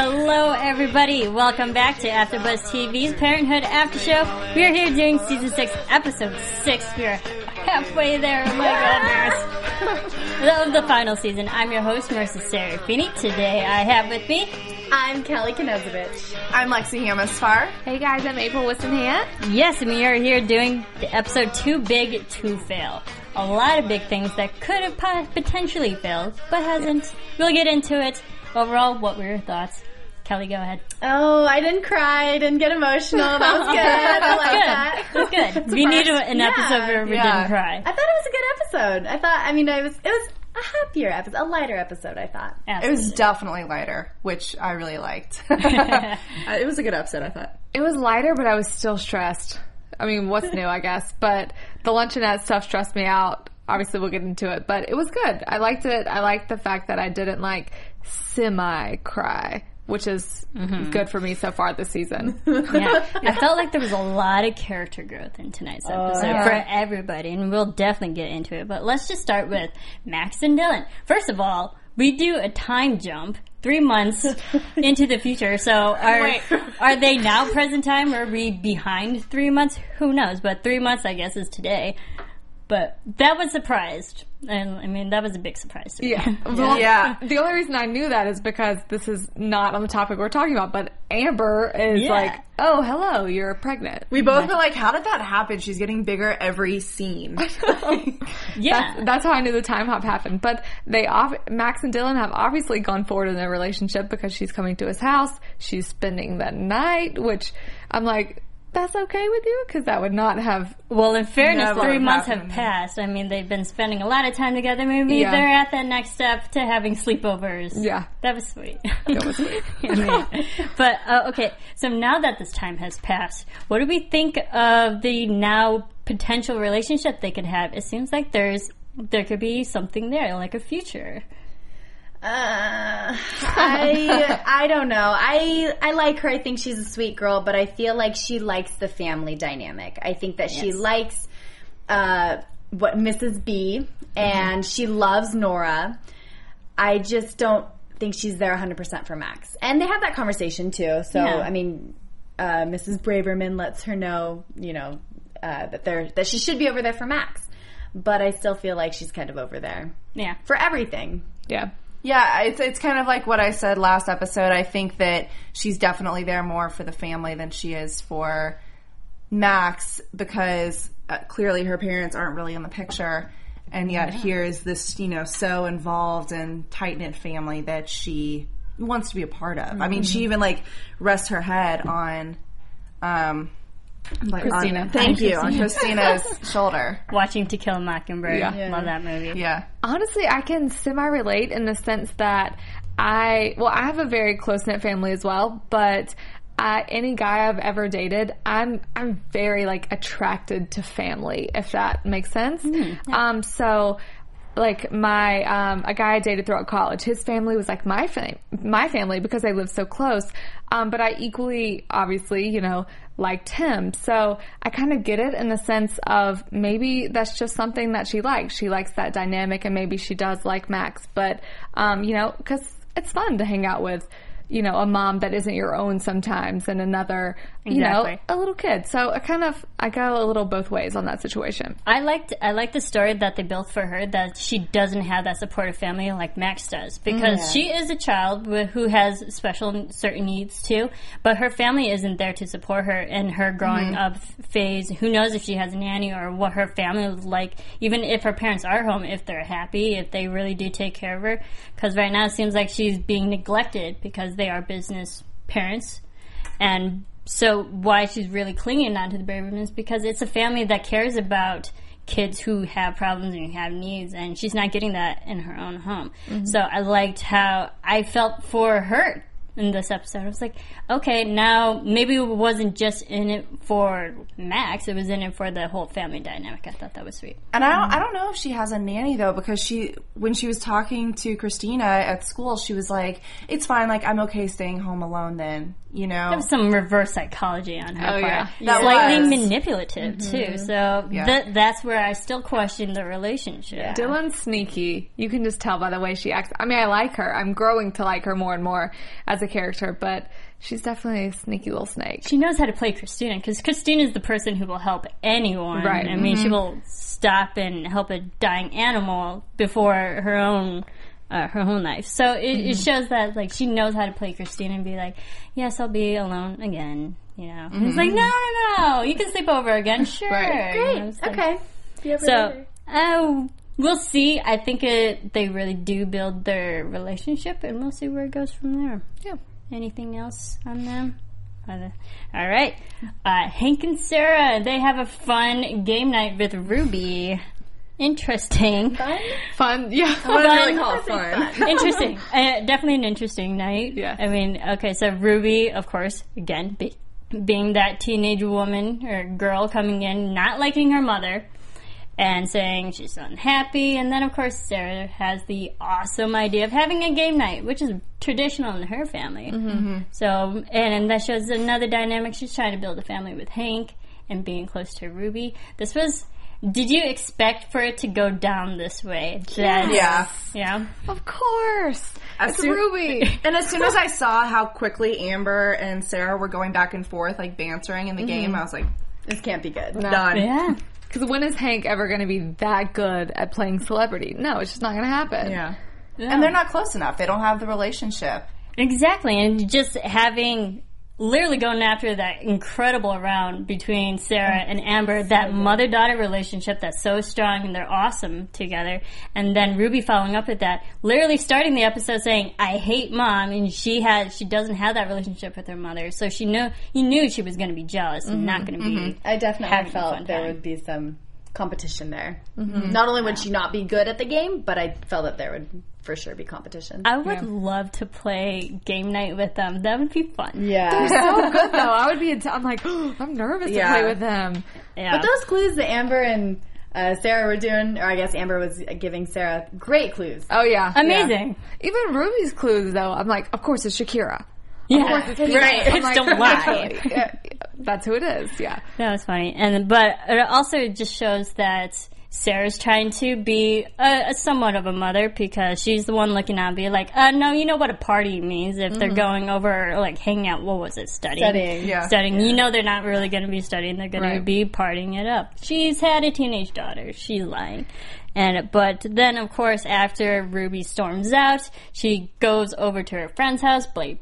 Hello, everybody. Welcome back to AfterBuzz TV's Parenthood After Show. We are here doing season six, episode six. We are halfway there. Oh my goodness. of the final season. I'm your host, Marisa Serafini. Today, I have with me. I'm Kellie Knezovich. I'm Lexie Hammesfahr. Hey guys, I'm April Whisenhant. Yes, and we are here doing the episode Too Big to Fail. A lot of big things that could have potentially failed, but hasn't. We'll get into it. Overall, what were your thoughts? Kelly, go ahead. Oh, I didn't cry, I didn't get emotional. That was good. I like good. that. That's good. We need an Yeah, episode where we yeah. didn't cry. I thought it was a good episode. I thought, I mean, I was, it was a happier episode, a lighter episode, I thought. It was definitely lighter, which I really liked. it was a good episode, I thought. It was lighter, but I was still stressed. I mean, what's new, I guess. But the luncheonette stuff stressed me out. Obviously, we'll get into it, but it was good. I liked it. I liked the fact that I didn't like semi cry, which is mm-hmm. good for me so far this season. yeah, I felt like there was a lot of character growth in tonight's oh, episode for everybody, and we'll definitely get into it. But let's just start with Max and Dylan. First of all, we do a time jump three months into the future. So are are they now present time? Or are we behind three months? Who knows? But three months, I guess, is today. But that was surprised, and I mean that was a big surprise. To me. Yeah. Well, Yeah. The only reason I knew that is because this is not on the topic we're talking about, but Amber is Yeah. like, oh, hello, you're pregnant. We both were like, how did that happen? She's getting bigger every scene. yeah. That's, that's how I knew the time hop happened. But they, ob- Max and Dylan have obviously gone forward in their relationship because she's coming to his house. She's spending the night, which I'm like, that's okay with you? Because that would not have. Well, in fairness, Never three months have passed. I mean, they've been spending a lot of time together. Maybe Yeah. they're at that next step to having sleepovers. Yeah. That was sweet. That was sweet. But uh, okay, so now that this time has passed, what do we think of the now potential relationship they could have? It seems like there's there could be something there, like a future. Uh, I I don't know. I I like her. I think she's a sweet girl, but I feel like she likes the family dynamic. I think that she likes uh, what Mrs. B, and she loves Nora. I just don't think she's there 100% for Max. And they have that conversation too. So Yeah. I mean, uh, Mrs. Braverman lets her know, you know, uh, that they're that she should be over there for Max. But I still feel like she's kind of over there Yeah. for everything. Yeah. Yeah, it's, it's kind of like what I said last episode. I think that she's definitely there more for the family than she is for Max because uh, clearly her parents aren't really in the picture. And yet here is this, you know, so involved and tight knit family that she wants to be a part of. I mean, she even like rests her head on, um, like, on- Kristina. thank you, on Kristina's shoulder. Watching To Kill a Mockingbird. Yeah. Love that movie. Yeah. Honestly, I can semi relate in the sense that I, well, I have a very close knit family as well, but uh, any guy I've ever dated, I'm I'm very like attracted to family, if that makes sense. Um, so like my um, a guy I dated throughout college, his family was like my fam- my family because they lived so close. Um, but I equally, obviously, you know, liked him. So I kind of get it in the sense of maybe that's just something that she likes. She likes that dynamic, and maybe she does like Max. But um, you know, because it's fun to hang out with you know, a mom that isn't your own sometimes and another, you know, a little kid. So I kind of, I go a little both ways on that situation. I liked I liked the story that they built for her that she doesn't have that supportive family like Max does because mm, she is a child who has special certain needs too, but her family isn't there to support her in her growing mm-hmm. up phase. Who knows if she has a nanny or what her family is like? Even if her parents are home, if they're happy, if they really do take care of her, because right now it seems like she's being neglected because they are business parents And so why she's really clinging on to the room is because it's a family that cares about kids who have problems and who have needs and she's not getting that in her own home. Mm-hmm. So I liked how I felt for her in this episode. I was like, okay, now maybe it wasn't just in it for Max, it was in it for the whole family dynamic. I thought that was sweet. And I don't, I don't know if she has a nanny though, because she, when she was talking to Kristina at school, she was like, "It's fine. Like I'm okay staying home alone then." You know. Some reverse psychology on her Oh, part. yeah. That Slightly was. manipulative mm-hmm. too. So Yeah. that that's where I still question the relationship. Dylan's sneaky. You can just tell by the way she acts. I mean, I like her. I'm growing to like her more and more as a character, but she's definitely a sneaky little snake. She knows how to play Kristina because Kristina is the person who will help anyone. Right. I mean, she mm-hmm. will stop and help a dying animal before her own. Uh, her own life. So it, it shows that like she knows how to play Christine and be like, yes, I'll be alone again. You know, And it's like no, no, no, you can sleep over again, sure. Right. You know, like- Okay. See you over So, uh, we'll see. I think it, they really do build their relationship, and we'll see where it goes from there. Yeah. Anything else on them? All right. Uh, Hank and Sarah, they have a fun game night with Ruby. Interesting. Fun. Fun, Yeah. I Fun. really call it fun. interesting. Uh, definitely an interesting night. Yeah. I mean, okay, so Ruby, of course, again, be, being that teenage woman or girl coming in, not liking her mother, and saying she's unhappy. And then, of course, Sarah has the awesome idea of having a game night, which is traditional in her family. Mm-hmm. So, and, and that shows another dynamic. She's trying to build a family with Hank and being close to Ruby. This was. Did you expect for it to go down this way? That- Yeah. Yeah. Of course. As It's soon- Ruby. And as soon as I saw how quickly Amber and Sarah were going back and forth, like bantering in the mm-hmm. game, I was like, This can't be good. done. Yeah. Because when is Hank ever going to be that good at playing celebrity? No, it's just not going to happen. Yeah. And they're not close enough. They don't have the relationship. Exactly, and just having literally going after that incredible round between Sarah oh, and Amber, that mother daughter relationship that's so strong and they're awesome together. And then Ruby following up with that, literally starting the episode saying, I hate mom, and she has, she doesn't have that relationship with her mother. So she knew, you knew she was going to be jealous and not mm-hmm. going to be. Mm-hmm. I definitely Having a fun felt there time. would be some competition there. Not only would she not be good at the game, but I felt that there would for sure be competition. I would love to play game night with them. That would be fun. yeah. they're So good though. I would be. int- I'm like, I'm nervous Yeah. to play with them. Yeah. But those clues that Amber and uh, Sarah were doing, or I guess Amber was giving Sarah great clues. Oh yeah, Amazing. Even Ruby's clues though. I'm like, of course it's Shakira. Yeah. It's right. I'm It's like, don't lie. actually, yeah, That's who it is. Yeah. That was funny, and but it also just shows that Sarah's trying to be a, a somewhat of a mother because she's the one looking out, and be like, uh, no, you know what a party means if they're going over like hanging out. What was it? Studying. Studying. Yeah. Studying. You know they're not really going to be studying. They're going to be partying it up. She's had a teenage daughter. She's lying. And but then of course after Ruby storms out, she goes over to her friend's house, play,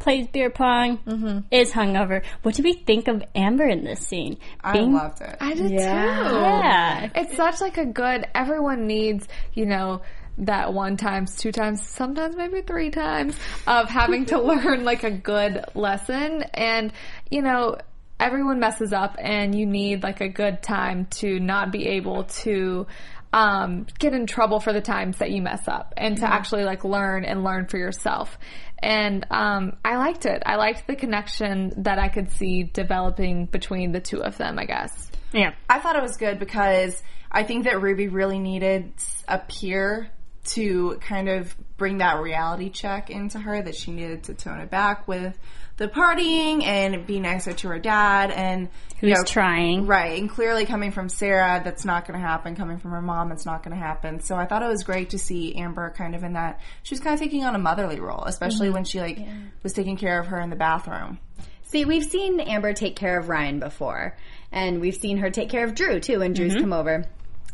plays beer pong, Mm-hmm. is hungover. What do we think of Amber in this scene? I loved it. I did Yeah. too. Yeah. It's such like a good. Everyone needs, you know. That one times, two times, sometimes maybe three times of having to learn like a good lesson. And, you know, everyone messes up and you need like a good time to not be able to um, get in trouble for the times that you mess up and to actually like learn and learn for yourself. And um, I liked it. I liked the connection that I could see developing between the two of them, I guess. Yeah. I thought it was good because I think that Ruby really needed a peer to kind of bring that reality check into her that she needed to tone it back with the partying and be nicer to her dad and you Who's know, trying. right and clearly coming from Sarah that's not going to happen. Coming from her mom it's not going to happen. So I thought it was great to see Amber kind of in that she was kind of taking on a motherly role especially mm-hmm. when she like was taking care of her in the bathroom. See, we've seen Amber take care of Ryan before, and we've seen her take care of Drew too when Drew's mm-hmm. come over.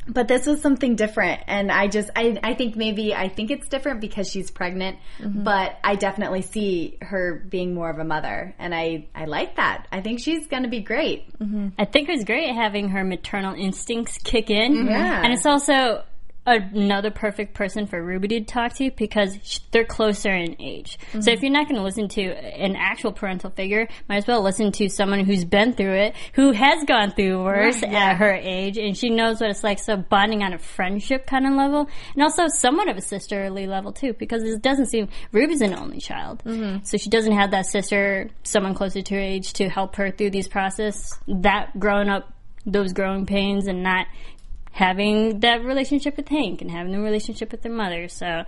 But this was something different, and I just, I, I think maybe, I think it's different because she's pregnant, mm-hmm. but I definitely see her being more of a mother, and I, I like that. I think she's gonna be great. Mm-hmm. I think it was great having her maternal instincts kick in. Mm-hmm. Yeah. And it's also another perfect person for Ruby to talk to because sh- they're closer in age. So if mm-hmm. you're not going to listen to an actual parental figure, might as well listen to someone who's been through it, who has gone through worse at her age, and she knows what it's like. So bonding on a friendship kind of level, and also somewhat of a sisterly level too, because it doesn't seem Ruby's an only child, mm-hmm. so she doesn't have that sister, someone closer to her age, to help her through these process. That growing up those growing pains and not having that relationship with Hank and having the relationship with their mother. So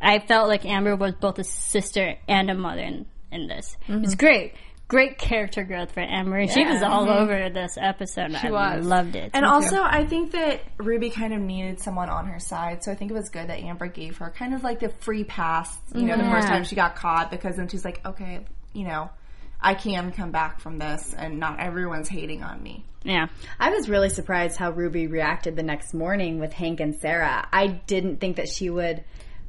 I felt like Amber was both a sister and a mother in, in this. Mm-hmm. It's great. Great character growth for Amber. She was all mm-hmm. over this episode. I was. loved it. And also, I think that Ruby kind of needed someone on her side, so I think it was good that Amber gave her kind of like the free pass, you know, the first time she got caught, because then she's like, okay, you know, I can come back from this, and not everyone's hating on me. yeah. I was really surprised how Ruby reacted the next morning with Hank and Sarah. I didn't think that she would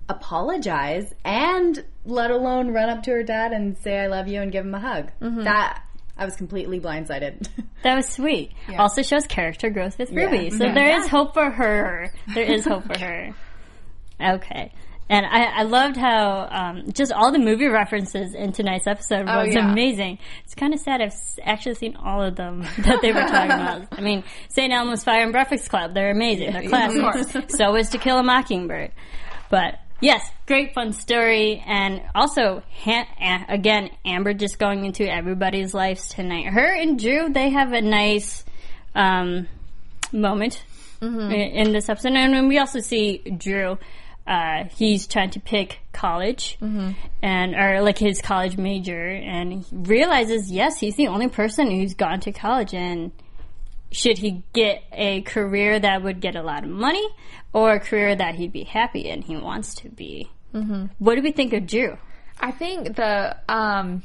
apologize and let alone run up to her dad and say I love you and give him a hug. Mm-hmm. That I was completely blindsided. That was sweet. Also shows character growth with Ruby. So there is hope for her. There is hope for her. Okay. And I, I loved how um, just all the movie references in tonight's episode was yeah. amazing. It's kind of sad I've actually seen all of them that they were talking about. I mean, St. Elmo's Fire and Breakfast Club, they're amazing. They're classics. so is To Kill a Mockingbird. But yes, great fun story. And also, Han- a- again, Amber just going into everybody's lives tonight. Her and Drew, they have a nice um, moment in, in this episode. And we also see Drew. Uh, he's trying to pick college and or like his college major and he realizes yes he's the only person who's gone to college and should he get a career that would get a lot of money or a career that he'd be happy in he wants to be? Mm-hmm. what do we think of drew? I think the um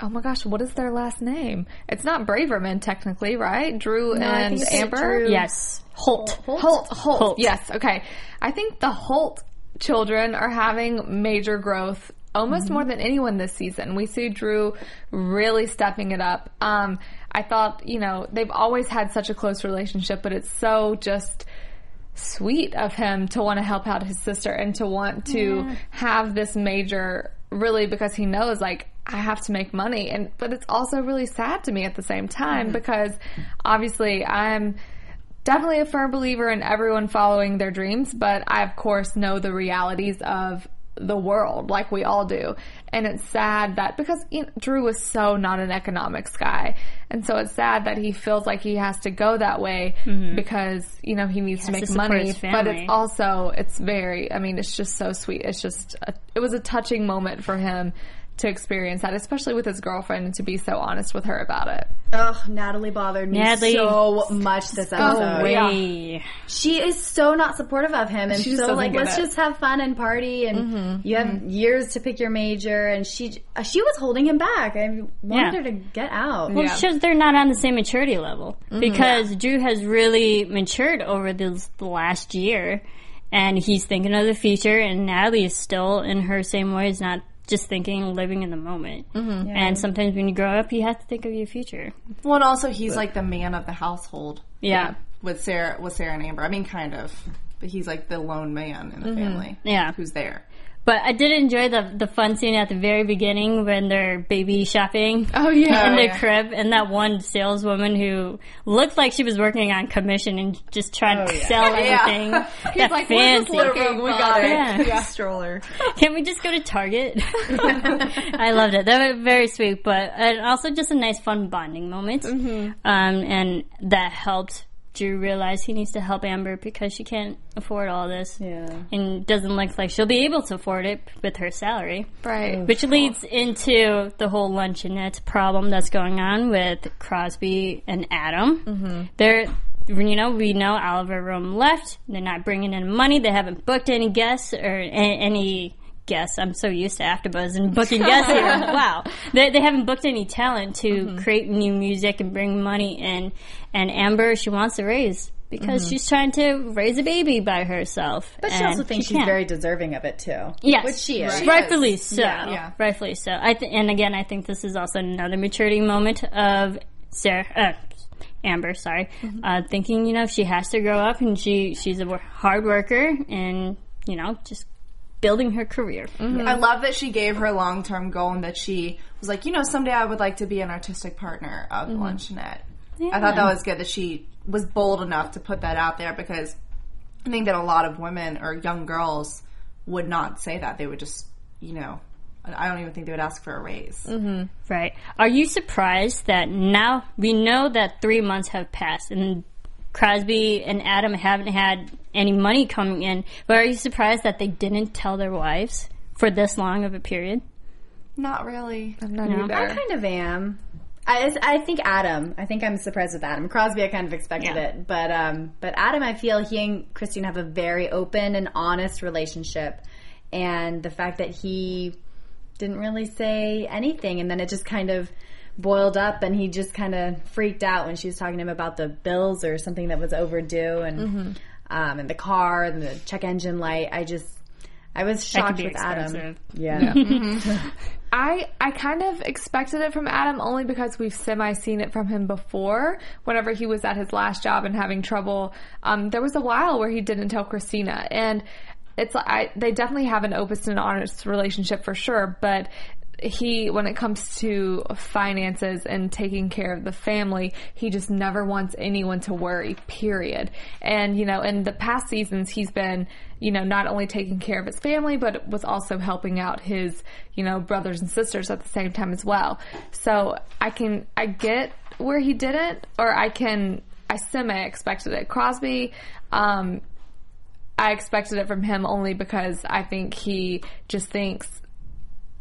oh my gosh, what is their last name? It's not Braverman technically, right? Drew I and Amber. Drew. yes holt Holt, Holt. Holt. Yes. Okay. I think the Holt children are having major growth almost more than anyone this season. We see Drew really stepping it up. Um, I thought, you know, they've always had such a close relationship, but it's so just sweet of him to want to help out his sister and to want to have this major really because he knows like I have to make money and but it's also really sad to me at the same time because obviously I'm definitely a firm believer in everyone following their dreams, but I of course know the realities of the world like we all do. And it's sad that because you know, Drew was so not an economics guy. And so it's sad that he feels like he has to go that way because, you know, he needs to make to money. But it's also, it's very, I mean, it's just so sweet. It's just, a, it was a touching moment for him to experience that, especially with his girlfriend and to be so honest with her about it. Ugh, Natalie bothered me Natalie, so much this oh, episode. way She is so not supportive of him, and She so like, let's it. just have fun and party, and mm-hmm, you have mm-hmm. years to pick your major, and she uh, she was holding him back. I wanted Yeah. her to get out. Well, Yeah. it shows they're not on the same maturity level mm-hmm. because Drew has really matured over this the last year, and he's thinking of the future, and Natalie is still in her same ways, not just thinking, living in the moment. Mm-hmm. And sometimes when you grow up, you have to think of your future. Well, and also he's like the man of the household Yeah, with Sarah, with Sarah and Amber. I mean, kind of, but he's like the lone man in the mm-hmm. family. Yeah. who's there. But I did enjoy the the fun scene at the very beginning when they're baby shopping. Oh, yeah. in the yeah. crib, and that one saleswoman who looked like she was working on commission and just trying to sell everything. He's like, "We're just looking. We got it." Yeah. Stroller. Can we just go to Target? I loved it. That was very sweet, but and also just a nice, fun bonding moment. Um, and that helped Drew realize he needs to help Amber because she can't afford all this. Yeah. And doesn't look like she'll be able to afford it with her salary. Right. Which leads into the whole luncheonette problem that's going on with Crosby and Adam. Mm-hmm. They're, you know, we know Oliver Rome left. They're not bringing in money. They haven't booked any guests or a- any guests. I'm so used to AfterBuzz and booking guests here. Wow, they, they haven't booked any talent to create new music and bring money in. And Amber, she wants a raise. Because she's trying to raise a baby by herself, But she also thinks she she's can't. very deserving of it too. Yes, which she is. Right. rightfully so. Yeah. Yeah. rightfully so. I th- and again, I think this is also another maturity moment of Sarah, uh, Amber, sorry, uh, thinking you know she has to grow up and she she's a hard worker and you know just building her career. I love that she gave her long term goal and that she was like, you know, someday I would like to be an artistic partner of Mm-hmm. Luncheonette. I thought that was good that she was bold enough to put that out there because I think that a lot of women or young girls would not say that. They would just, you know, I don't even think they would ask for a raise. Right. Are you surprised that now we know that three months have passed and Crosby and Adam haven't had any money coming in, but are you surprised that they didn't tell their wives for this long of a period? Not really. I'm not No. either. I kind of am. I, I think Adam. I think I'm surprised with Adam. Crosby, I kind of expected Yeah. it, but um, but Adam, I feel he and Christine have a very open and honest relationship, and the fact that he didn't really say anything, and then it just kind of boiled up, and he just kind of freaked out when she was talking to him about the bills or something that was overdue, and um, and the car and the check engine light. I just I was shocked could be with Adam. expensive. Yeah. I I kind of expected it from Adam only because we've semi seen it from him before. Whenever he was at his last job and having trouble, um, there was a while where he didn't tell Kristina, and it's I they definitely have an open and honest relationship for sure, but. He, when it comes to finances and taking care of the family, he just never wants anyone to worry, period. And, you know, in the past seasons, he's been, you know, not only taking care of his family, but was also helping out his, you know, brothers and sisters at the same time as well. So I can, I get where he did it, or I can, I semi expected it. Crosby, um, I expected it from him only because I think he just thinks,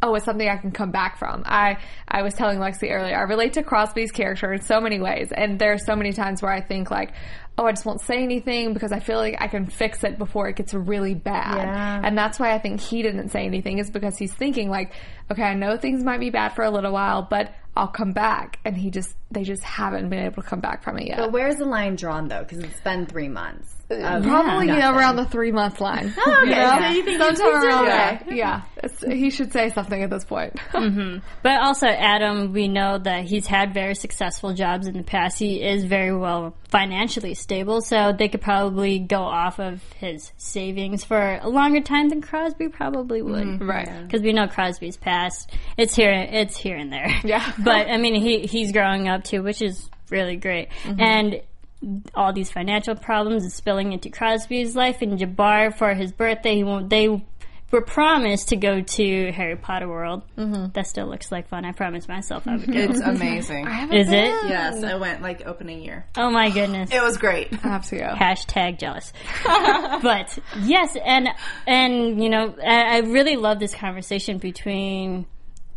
oh, it's something I can come back from. I I was telling Lexie earlier, I relate to Crosby's character in so many ways, and there are so many times where I think like, oh, I just won't say anything because I feel like I can fix it before it gets really bad. Yeah. And that's why I think he didn't say anything is because he's thinking like, okay, I know things might be bad for a little while, but I'll come back. And he just they just haven't been able to come back from it yet. But where's the line drawn though? Because it's been three months. Of uh, Probably you know nothing. around the three month line. Oh, okay. You know? So you think Sometime around okay. there. Yeah, he should say something at this point. Mm-hmm. But also, Adam, we know that he's had very successful jobs in the past. He is very well financially stable, so they could probably go off of his savings for a longer time than Crosby probably would. Mm-hmm. Right. Because we know Crosby's past. It's here, it's here and there. Yeah. but I mean, he he's growing up too, which is really great. Mm-hmm. And all these financial problems is spilling into Crosby's life. And Jabbar, for his birthday, he won't. They were promised to go to Harry Potter World. Mm-hmm. That still looks like fun. I promised myself I would go. It's amazing. Is it? yes, I went like opening year. Oh my goodness. It was great. I have to go. Hashtag jealous. but yes, and and you know, I, I really love this conversation between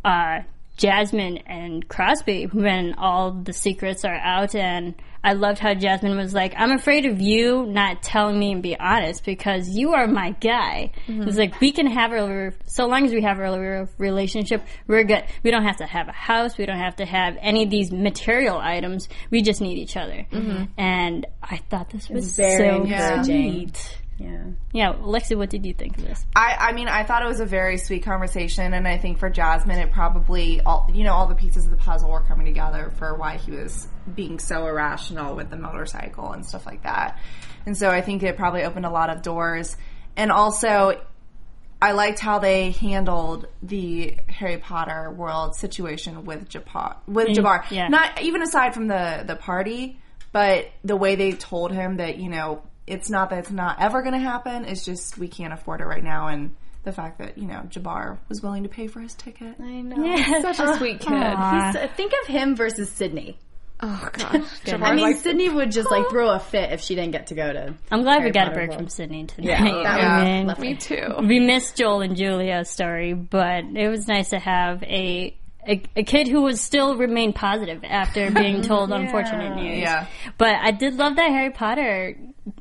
uh, Jasmine and Crosby when all the secrets are out, and I loved how Jasmine was like, "I'm afraid of you not telling me and be honest because you are my guy." It's mm-hmm. like we can have a so long as we have a relationship, we're good. We don't have to have a house. We don't have to have any of these material items. We just need each other. Mm-hmm. And I thought this was very so encouraging. sweet. Yeah. Yeah, Lexie, what did you think of this? I, I mean, I thought it was a very sweet conversation, and I think for Jasmine, it probably all you know all the pieces of the puzzle were coming together for why he was being so irrational with the motorcycle and stuff like that. And so I think it probably opened a lot of doors, and also. I liked how they handled the Harry Potter world situation with Jabbar. With mm-hmm. Jabbar, yeah. not even aside from the the party, but the way they told him that you know it's not that it's not ever going to happen. It's just we can't afford it right now, and the fact that you know Jabbar was willing to pay for his ticket. I know. Such a sweet kid. He's- think of him versus Sydney. Oh gosh. I mean, Sydney would just like throw a fit if she didn't get to go to. I'm glad we got Potter a break world. from Sydney tonight. Yeah, that I was. Me too. we missed Joel and Julia's story, but it was nice to have a a, a kid who was still remained positive after being told unfortunate news. Yeah. But I did love that Harry Potter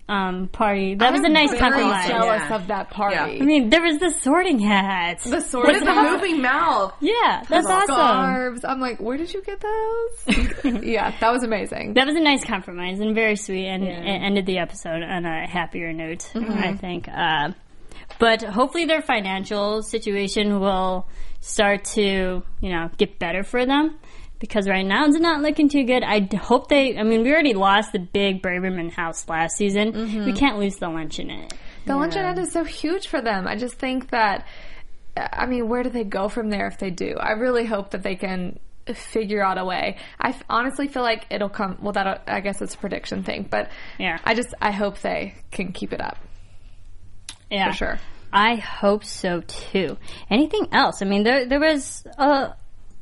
um, party. That was a nice Very compromise. jealous Yeah. of that party. I mean, there was the sorting Hat, The sword What is the moving mouth? yeah, that's awesome. scarves. I'm like, where did you get those? yeah, that was amazing. That was a nice compromise and very sweet, and it ended the episode on a happier note. I think. Uh, but hopefully, their financial situation will start to, you know, get better for them because right now it's not looking too good. I hope they. I mean, we already lost the big Braverman house last season. Mm-hmm. We can't lose the luncheonette. The luncheonette is so huge for them. I just think that, I mean, where do they go from there if they do? I really hope that they can figure out a way. I f- honestly feel like it'll come. Well, that I guess it's a prediction thing, but Yeah. I just I hope they can keep it up Yeah, for sure. I hope so too. Anything else? I mean, there there was a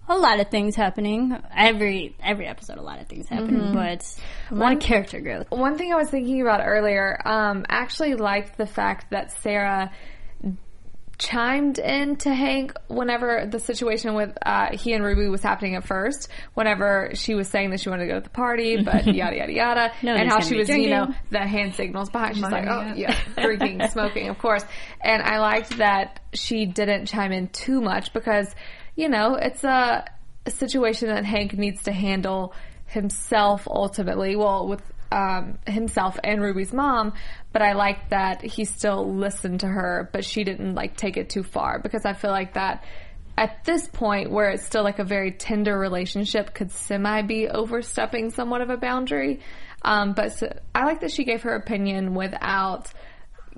a lot of things happening. Every every episode, a lot of things happening, Mm-hmm. but a lot of character growth. One thing I was thinking about earlier, um, actually liked the fact that Sarah chimed in to Hank whenever the situation with uh, he and Ruby was happening at first. Whenever she was saying that she wanted to go to the party, but yada yada yada, Nobody's and how she was, you know, the hand signals behind. She's like, oh yeah, drinking, smoking, of course. And I liked that she didn't chime in too much because, you know, it's a, a situation that Hank needs to handle himself ultimately. Well, with um, himself and Ruby's mom, but I like that he still listened to her, but she didn't like take it too far because I feel like that at this point where it's still like a very tender relationship could semi be overstepping somewhat of a boundary. Um, but so, I like that she gave her opinion without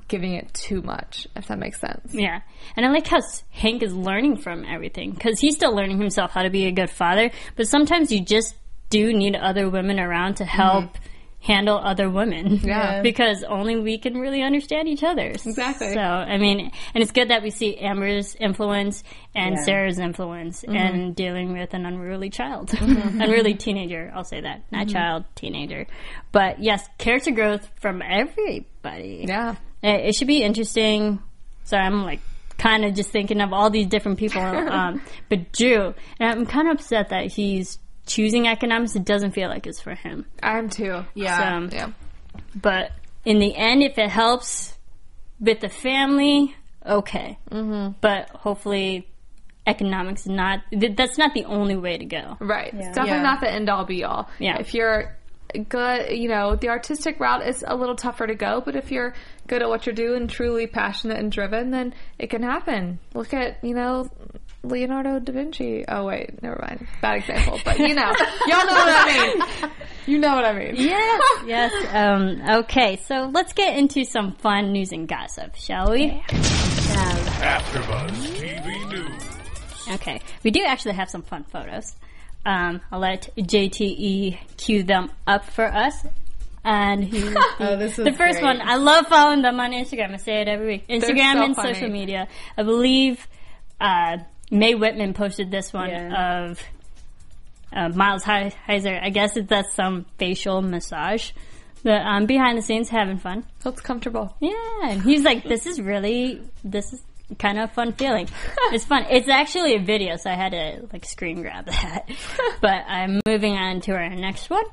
giving it too much, if that makes sense. Yeah, and I like how Hank is learning from everything because he's still learning himself how to be a good father. But sometimes you just do need other women around to help handle other women. Yeah. because only we can really understand each other. Exactly. So I mean, and it's good that we see Amber's influence and Yeah. Sarah's influence mm-hmm. in dealing with an unruly child, mm-hmm. unruly teenager. I'll say that, not mm-hmm. child, teenager. But yes, character growth from everybody. Yeah. It, it should be interesting. Sorry, I'm like kind of just thinking of all these different people. Um, but Drew, and I'm kind of upset that he's choosing economics. It doesn't feel like it's for him. I'm too. Yeah. So, Yeah. But in the end, if it helps with the family, okay. Mm-hmm. But hopefully, economics is not. th- That's not the only way to go. Right. It's definitely Yeah. not the end all be all. Yeah. If you're good, you know, the artistic route is a little tougher to go, but if you're good at what you're doing, truly passionate and driven, then it can happen. Look at, you know, Leonardo da Vinci. Oh wait, never mind. Bad example, but you know, y'all know what I mean. You know what I mean. Yes, yes. Um, okay, so let's get into some fun news and gossip, shall we? AfterBuzz TV News. Okay, we do actually have some fun photos. Um, I'll let JTE cue them up for us. And here's the, Oh, this is the first great. one. I love following them on Instagram. I say it every week. Instagram so and funny. social media. I believe uh, Mae Whitman posted this one Yeah. of uh, Miles He- Heizer. I guess it's that's some facial massage. But um, behind the scenes, having fun. It's comfortable. Yeah, and he's like, "This is really this is kind of a fun feeling. it's fun. It's actually a video, so I had to like screen grab that. but I'm moving on to our next one,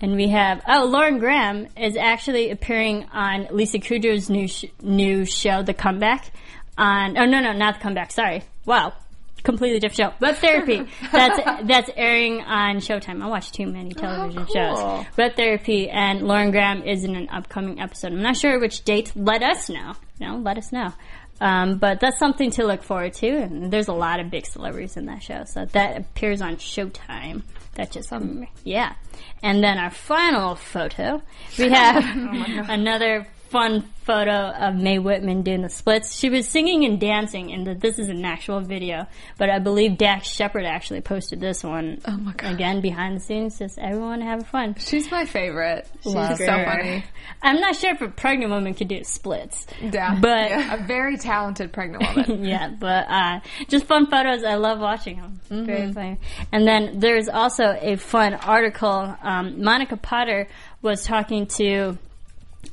and we have oh, Lauren Graham is actually appearing on Lisa Kudrow's new sh- new show, The Comeback. On oh no no not The Comeback. Sorry. Wow. Completely different show. Web therapy. That's that's airing on Showtime. I watch too many television cool. shows. Web therapy and Lauren Graham is in an upcoming episode. I'm not sure which date. Let us know. No, let us know. Um, but that's something to look forward to. And there's a lot of big celebrities in that show. So that appears on Showtime. That just um, yeah. And then our final photo, we have another fun photo of Mae Whitman doing the splits. She was singing and dancing, and this is an actual video. But I believe Dax Shepard actually posted this one. Oh my gosh. Again, behind the scenes, just everyone having fun. She's my favorite. She's Love so her. funny. I'm not sure if a pregnant woman could do splits. Yeah. But- a very talented pregnant woman. yeah, but uh, just fun photos. I love watching them. Very funny. And then there's also a fun article. Um, Monica Potter was talking to,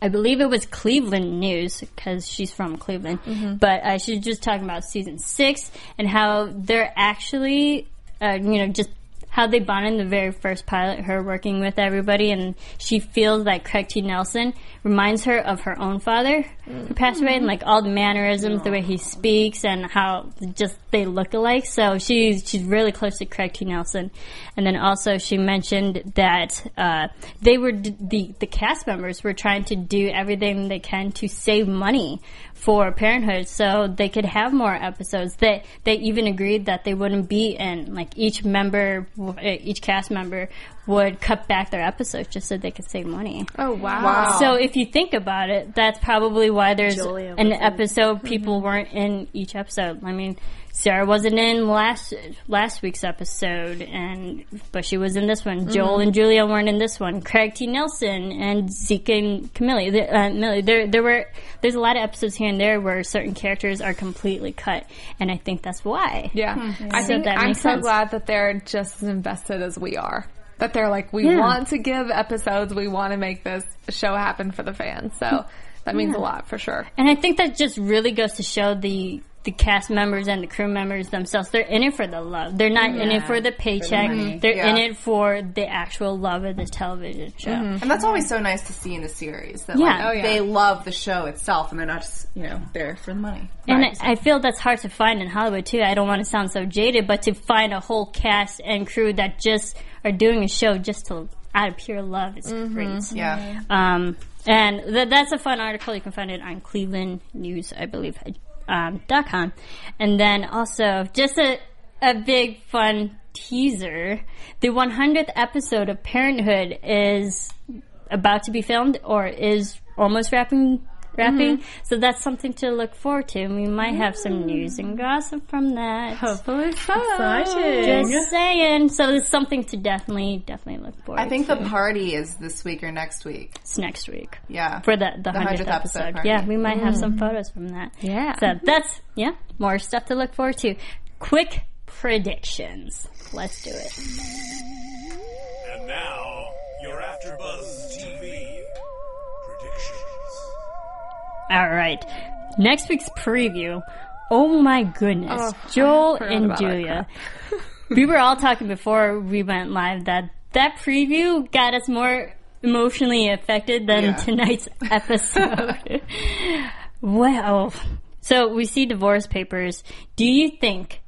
I believe it was Cleveland News because she's from Cleveland. But uh, she was just talking about season six and how they're actually, uh, you know, just how they bonded in the very first pilot, her working with everybody, and she feels that Craig T. Nelson reminds her of her own father who passed away, and like all the mannerisms, the way he speaks, and how just they look alike. So she's she's really close to Craig T. Nelson, and then also she mentioned that uh, they were d- the the cast members were trying to do everything they can to save money for Parenthood, so they could have more episodes. They they even agreed that they wouldn't be in like each member uh, each cast member would cut back their episodes just so they could save money. Oh wow. So if you think about it, that's probably why there's Julia an wasn't. episode people weren't in each episode. I mean, Sarah wasn't in last last week's episode, and but she was in this one. Joel and Julia weren't in this one. Craig T. Nelson and Zeke and Camille. There, uh, Millie, there, there were there's a lot of episodes here and there where certain characters are completely cut, and I think that's why. Yeah. I So think that I'm so sense. glad that they're just as invested as we are. That they're like, we Yeah. want to give episodes, we want to make this show happen for the fans. So that means a lot for sure. And I think that just really goes to show the the cast members and the crew members themselves. They're in it for the love. They're not in it for the paycheck. money. They're in it for the actual love of the television show. Mm-hmm. And that's always so nice to see in a series that Yeah. like Oh, yeah. they love the show itself and they're not just you know there for the money. And I, I feel that's hard to find in Hollywood too. I don't want to sound so jaded, but to find a whole cast and crew that just are doing a show just to out of pure love is mm-hmm. great. Yeah. Mm-hmm. Um, and th- that's a fun article. You can find it on Cleveland News, I believe, um, dot com. And then also just a a big fun teaser. The 100th episode of Parenthood is about to be filmed or is almost wrapping. Wrapping, mm-hmm. so that's something to look forward to. And we might have some news and mm. gossip from that. Hopefully so. Just saying. So there's something to definitely, definitely look forward. to. I think to. the party is this week or next week. it's next week Yeah. for the the The hundredth 100th episode episode. party. Yeah, we might have some mm. photos from that. Yeah. So that's yeah, more stuff to look forward to. Quick predictions. Let's do it. And now, your AfterBuzz TV All right. Next week's preview. Oh my goodness. Oh, Joel and Julia. we were all talking before we went live that that preview got us more emotionally affected than Yeah. tonight's episode. well, so we see divorce papers. Do you think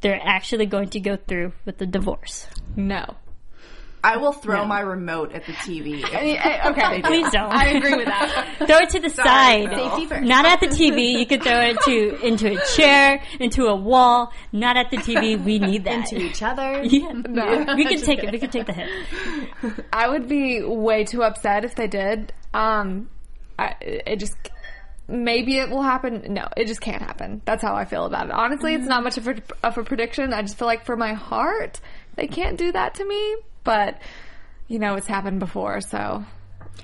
they're actually going to go through with the divorce? No. I will throw my remote at the TV. if- Okay. Please don't. I agree with that. throw it to the side. Phil. Safety first. Not at the TV. You could throw it to into a chair, into a wall. Not at the TV. We need that. to each other. yeah, we could take it. We could take the hit. I would be way too upset if they did. Um, I, it just maybe it will happen. No, it just can't happen. That's how I feel about it. Honestly, it's not much of a, of a prediction. I just feel like for my heart, they can't do that to me. But you know, it's happened before, so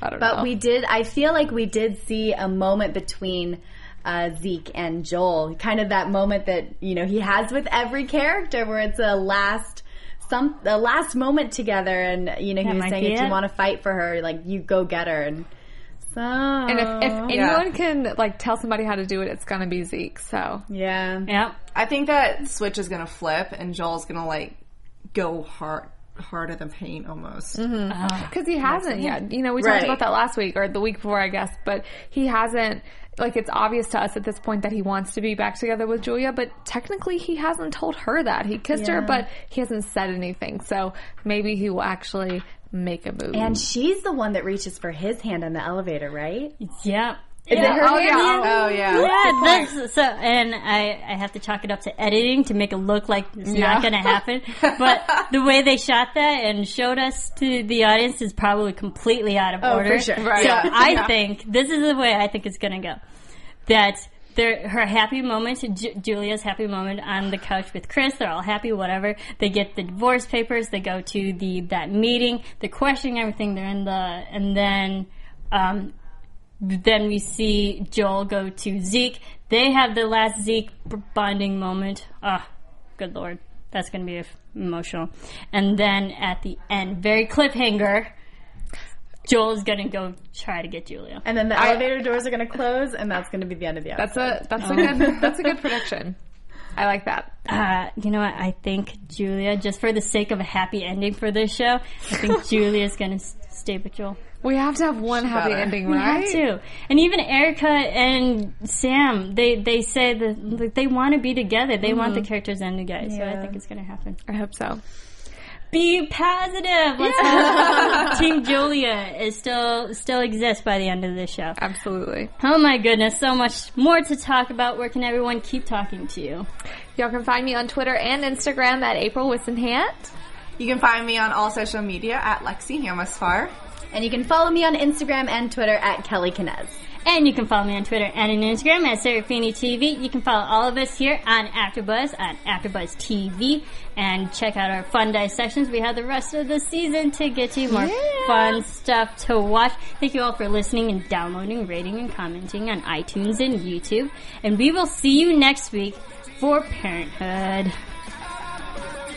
I don't know. But we did. I feel like we did see a moment between uh, Zeke and Joel, kind of that moment that you know he has with every character, where it's a last some a last moment together, and you know he That was saying be if you want to fight for her, like you go get her, and so and if, if anyone can like tell somebody how to do it, it's gonna be Zeke. So yeah, Yep. I think that switch is gonna flip and Joel's gonna like go hard harder than pain almost. Mm-hmm. Uh-huh. Uh-huh. Because he hasn't yet. You know, we talked about that last week or the week before, I guess. But he hasn't. Like it's obvious to us at this point that he wants to be back together with Julia, but technically he hasn't told her that. He kissed her, but he hasn't said anything. So maybe he will actually make a move. and she's the one that reaches for his hand in the elevator, right? Yep. Is it her Oh, yeah. Oh yeah. Yeah, that's so, and I, I have to chalk it up to editing to make it look like it's Yeah. not going to happen. But the way they shot that and showed us to the audience is probably completely out of Oh, order. for sure. Right. So Yeah. I Yeah. think this is the way I think it's going to go. That their her happy moment, Ju- Julia's happy moment on the couch with Chris. They're all happy, whatever. They get the divorce papers. They go to the that meeting. They're questioning everything. They're in the and then. Um, then we see Joel go to Zeke. They have the last Zeke b- bonding moment. Ah, good lord, that's gonna be f- emotional. And then at the end, very cliffhanger. Joel's gonna go try to get Julia. And then the elevator doors are going to close, and that's going to be the end of the episode. that's a that's a good that's a good prediction. I like that. Uh, you know what? I think Julia, just for the sake of a happy ending for this show, I think Julia's gonna stay with Joel. We have to have one happy better. ending, right? We have to. And even Erika and Sam, they they say that they want to be together. They want the mm-hmm. characters and the guys. So I think it's gonna happen. I hope so. Be positive. Let's hope Team Julia is still still exists by the end of this show. Absolutely. Oh my goodness, so much more to talk about. Where can everyone keep talking to you? Y'all can find me on Twitter and Instagram at April Whisenhant. You can find me on all social media at Lexie Hammesfahr. And you can follow me on Instagram and Twitter at Kelly Kinez. And you can follow me on Twitter and on Instagram at Serafini TV. You can follow all of us here on AfterBuzz at AfterBuzz TV and check out our fun dissections. We have the rest of the season to get you more Yeah. fun stuff to watch. Thank you all for listening and downloading, rating, and commenting on iTunes and YouTube. And we will see you next week for Parenthood.